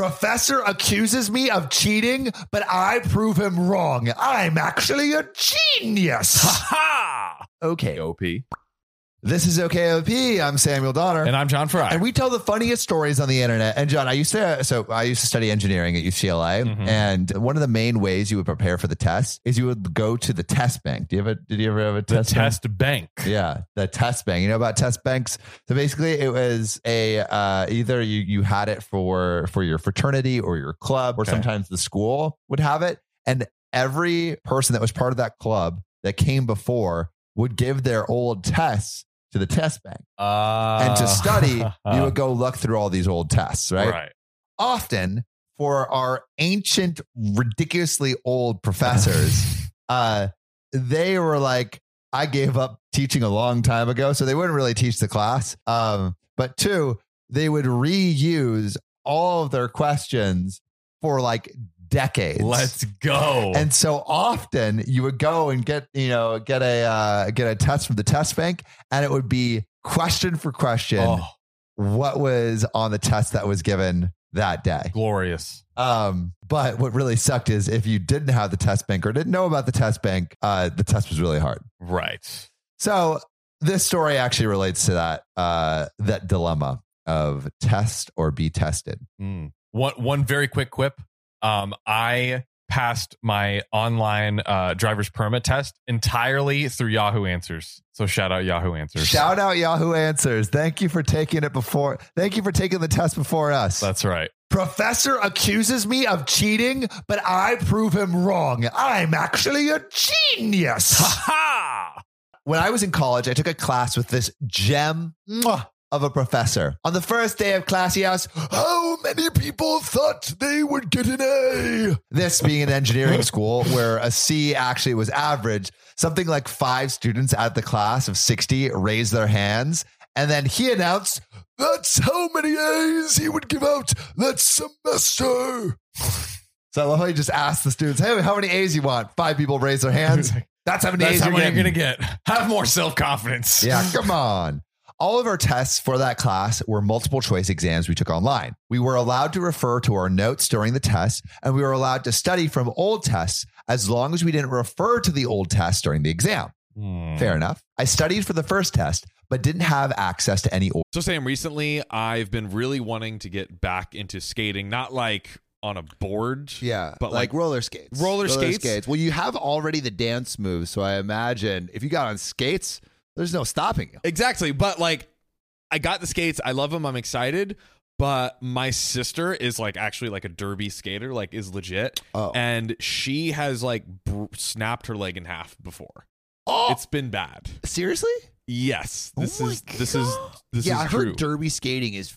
Professor accuses me of cheating, but I prove him wrong. I'm actually a genius. Ha! ha. okay. OP. This is OKOP. I'm Samuel Donner. And I'm John Frye. And we tell the funniest stories on the internet. And John, I used to so I used to study engineering at UCLA, Mhm. and one of the main ways you would prepare for the test is you would go to the test bank. Do you have a Did you ever have a test? bank? test bank. Yeah, the test bank. You know about test banks? So basically, it was a uh, either you you had it for for your fraternity or your club, or Okay. sometimes the school would have it, and every person that was part of that club that came before would give their old tests to the test bank. Uh, And to study, you would go look through all these old tests, right? right. Often for our ancient, ridiculously old professors, uh, they were like, I gave up teaching a long time ago. So they wouldn't really teach the class. Um, but two, they would reuse all of their questions for like decades. Let's go. And so often you would go and get, you know, get a uh, get a test from the test bank, and it would be question for question oh, what was on the test that was given that day. glorious. Um, but what really sucked is if you didn't have the test bank or didn't know about the test bank, uh, the test was really hard. Right. So this story actually relates to that uh, that dilemma of test or be tested. Mm. One one very quick quip. Um, I passed my online uh, driver's permit test entirely through Yahoo Answers. So shout out Yahoo Answers. Shout out Yahoo Answers. Thank you for taking it before. Thank you for taking the test before us. That's right. Professor accuses me of cheating, but I prove him wrong. I'm actually a genius. Ha when I was in college, I took a class with this gem of a professor. On the first day of class, he asked, How many people thought they would get an A? This being an engineering school where a C actually was average, something like five students out of the class of 60 raised their hands. And then he announced, That's how many A's he would give out that semester. So I love how he just asked the students, Hey, how many A's you want? Five people raised their hands. That's how many That's A's how you're many you're gonna get. Have more self confidence. Yeah, come on. All of our tests for that class were multiple choice exams we took online. We were allowed to refer to our notes during the test, and we were allowed to study from old tests as long as we didn't refer to the old test during the exam. Hmm. Fair enough. I studied for the first test, but didn't have access to any old. So, Sam, recently I've been really wanting to get back into skating, not like on a board. Yeah, But, like, like, roller skates. roller skates? Well, you have already the dance moves, so I imagine if you got on skates, there's no stopping you. Exactly. But like, I got the skates. I love them. I'm excited. But my sister is like actually like a derby skater, like is legit. Oh, And she has like br- snapped her leg in half before. oh It's been bad. seriously? Yes. Oh This my is this is this yeah, is I true. heard derby skating is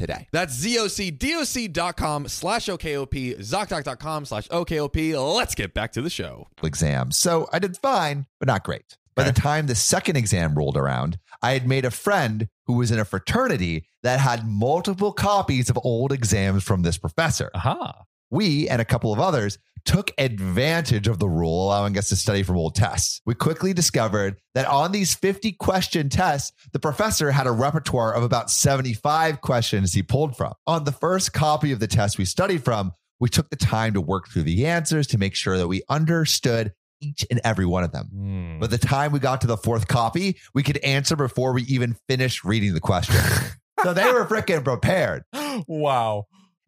today. That's zocdoc.com slash OKOP, ZocDoc.com slash OKOP. Let's get back to the show. Exam. So I did fine, but not great. By the time the second exam rolled around, I had made a friend who was in a fraternity that had multiple copies of old exams from this professor. Aha. We and a couple of others took advantage of the rule allowing us to study from old tests. We quickly discovered that on these 50 question tests, the professor had a repertoire of about 75 questions he pulled from. On the first copy of the test we studied from, we took the time to work through the answers to make sure that we understood each and every one of them. Hmm. By the time we got to the fourth copy, we could answer before we even finished reading the question. so they were freaking prepared. wow.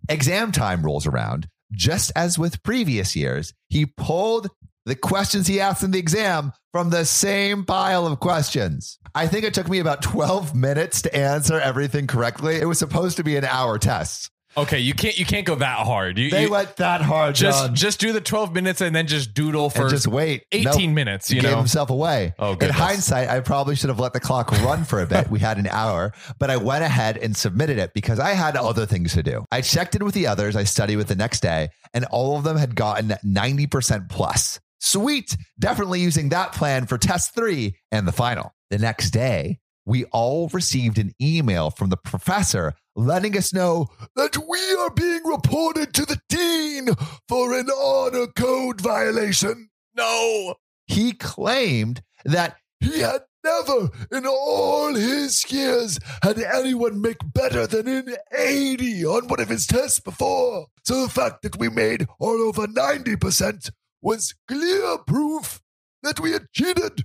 Exam time rolls around. Just as with previous years, he pulled the questions he asked in the exam from the same pile of questions. I think it took me about 12 minutes to answer everything correctly. It was supposed to be an hour test. Okay, you can't you can't go that hard. You, They you- went that hard, just John. just do the 12 minutes and then just doodle for and just wait. 18 Nope. minutes, He you gave know. himself away. Oh, In hindsight, I probably should have let the clock run for a bit. We had an hour, but I went ahead and submitted it because I had other things to do. I checked in with the others I studied with the next day, and all of them had gotten 90% plus. Sweet. Definitely using that plan for test three and the final. The next day, we all received an email from the professor letting us know that we are being reported to the dean for an honor code violation. no. He claimed that he had never in all his years had anyone make better than an 80 on one of his tests before. So the fact that we made all over 90% was clear proof that we had cheated.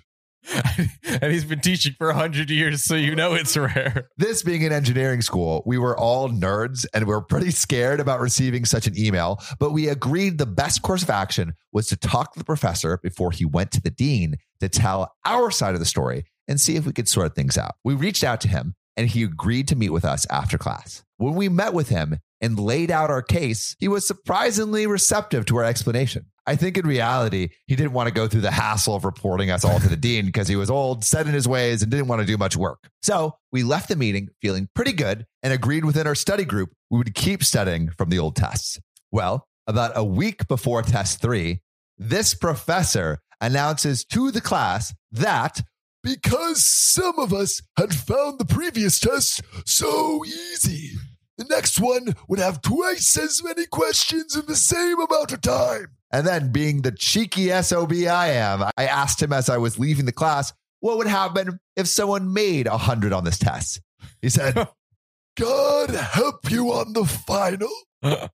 And he's been teaching for 100 years, so you know it's rare. This being an engineering school, we were all nerds and we were pretty scared about receiving such an email, but we agreed the best course of action was to talk to the professor before he went to the dean to tell our side of the story and see if we could sort things out. We reached out to him and he agreed to meet with us after class. When we met with him and laid out our case, he was surprisingly receptive to our explanation. I think in reality, he didn't want to go through the hassle of reporting us all to the dean because he was old, set in his ways, and didn't want to do much work. So we left the meeting feeling pretty good and agreed within our study group we would keep studying from the old tests. Well, about a week before test three, this professor announces to the class that because some of us had found the previous test so easy, the next one would have twice as many questions in the same amount of time. And then, being the cheeky SOB I am, I asked him as I was leaving the class what would happen if someone made 100 on this test. He said, God help you on the final.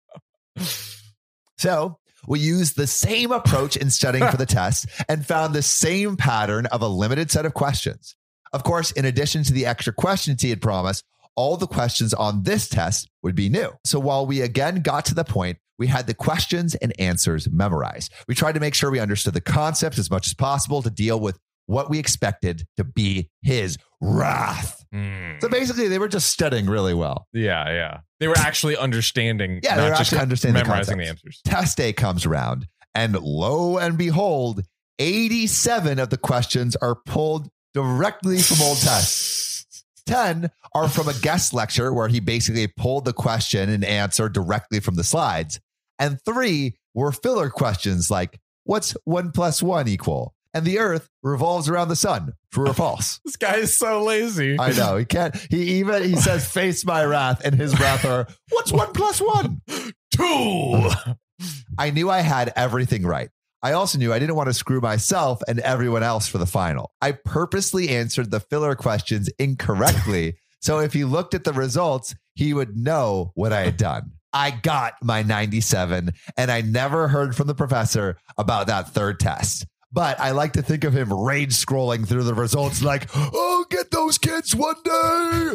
So we used the same approach in studying for the test and found the same pattern of a limited set of questions. Of course, in addition to the extra questions he had promised, all the questions on this test would be new. So while we again got to the point, we had the questions and answers memorized. We tried to make sure we understood the concepts as much as possible to deal with what we expected to be his wrath. Hmm. So basically, they were just studying really well. Yeah, yeah. They were actually understanding. Yeah, they not were just actually understanding the memorizing the, concepts. answers. test day comes around, and lo and behold, 87 of the questions are pulled directly from old tests. 10 are from a guest lecture where he basically pulled the question and answer directly from the slides. And three were filler questions like, What's one plus one equal? And the earth revolves around the sun. True or false? This guy is so lazy. I know. He can't. He even, he says, Face my wrath. And his wrath are, What's one plus one? Two. I knew I had everything right. I also knew I didn't want to screw myself and everyone else for the final. I purposely answered the filler questions incorrectly. so if he looked at the results, he would know what I had done. I got my 97, and I never heard from the professor about that third test. But I like to think of him rage scrolling through the results like, oh, get those kids one day.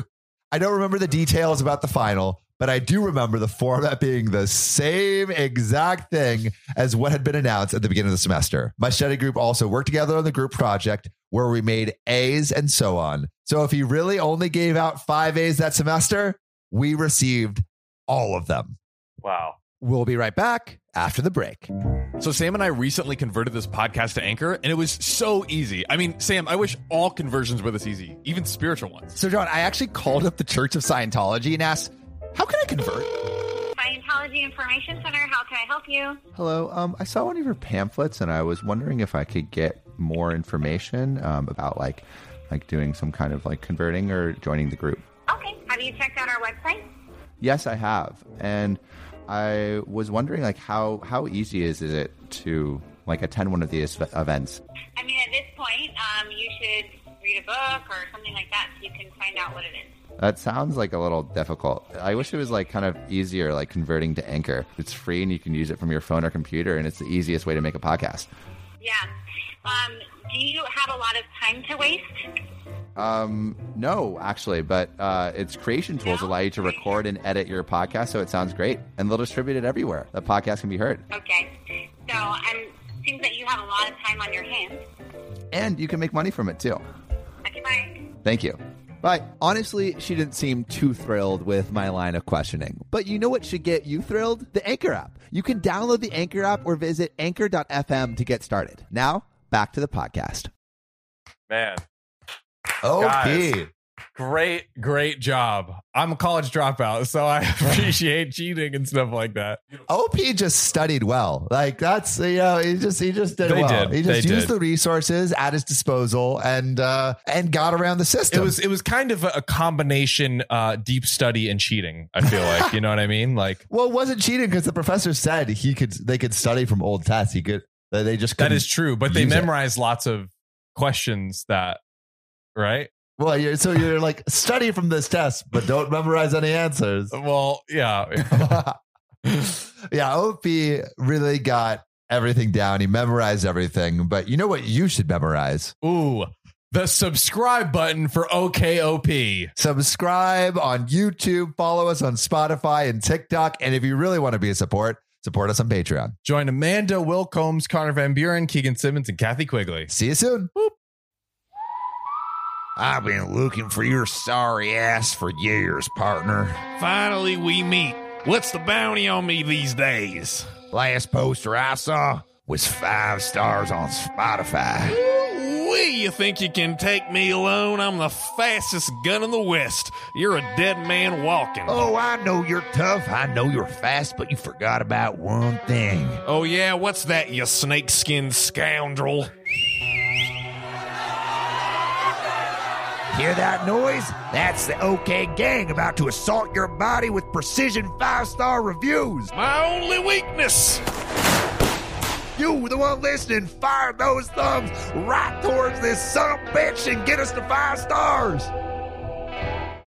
I don't remember the details about the final, but I do remember the format being the same exact thing as what had been announced at the beginning of the semester. My study group also worked together on the group project where we made A's and so on. So if he really only gave out five A's that semester, we received all of them. Wow. We'll be right back after the break. So Sam and I recently converted this podcast to Anchor, and it was so easy. I mean, Sam, I wish all conversions were this easy, even spiritual ones. So, John, I actually called up the Church of Scientology and asked, how can I convert? Scientology Information Center, how can I help you? Hello. Um, I saw one of your pamphlets, and I was wondering if I could get more information um, about like, like doing some kind of like converting or joining the group. Okay, have you checked out our website? Yes, I have, and I was wondering like how how easy is, is it to like attend one of these events? I mean, at this point, um, you should read a book or something like that so you can find out what it is. That sounds like a little difficult. I wish it was like kind of easier, like converting to Anchor. It's free and you can use it from your phone or computer, and it's the easiest way to make a podcast. Yeah. Um, do you have a lot of time to waste? Um, no, actually, but uh, its creation tools allow you to record and edit your podcast, so it sounds great, and they'll distribute it everywhere. The podcast can be heard, Okay. So um, seems that you have a lot of time on your hands. and you can make money from it too. Okay, bye. Thank you. Bye. Honestly, she didn't seem too thrilled with my line of questioning. But you know what should get you thrilled? The Anchor app. You can download the Anchor app or visit anchor.fm to get started. Now, back to the podcast. Man, OP. Guys. Great, great job. I'm a college dropout, so I appreciate cheating and stuff like that. OP just studied well. Like that's you know he just he just did They well. did. He just They used did. the resources at his disposal and uh and got around the system. It was it was kind of a, a combination uh, deep study and cheating. I feel like you know what I mean. Like well, it wasn't cheating because the professor said he could they could study from old tests. He could they they just that couldn't- is true, but they memorized it. lots of questions that right. Well. You're, so you're like study from this test, but don't memorize any answers. Well, yeah. yeah, OP really got everything down. He memorized everything. But you know what you should memorize? Ooh, the subscribe button for OKOP. Subscribe on YouTube, follow us on Spotify and TikTok. And if you really want to be a support, support us on Patreon. Join Amanda, Will Combs, Connor Van Buren, Keegan Simmons, and Kathy Quigley. See you soon. I've been looking for your sorry ass for years, partner. Finally, we meet. What's the bounty on me these days? Last poster I saw was five stars on Spotify. Wee, you think you can take me alone? I'm the fastest gun in the West. You're a dead man walking. Oh, I know you're tough. I know you're fast, but you forgot about one thing. Oh, yeah? What's that, you snakeskin scoundrel? Hear that noise? That's the OK Gang about to assault your body with precision five star reviews. My only weakness. You, the one listening, fire those thumbs right towards this son of a bitch and get us to five stars.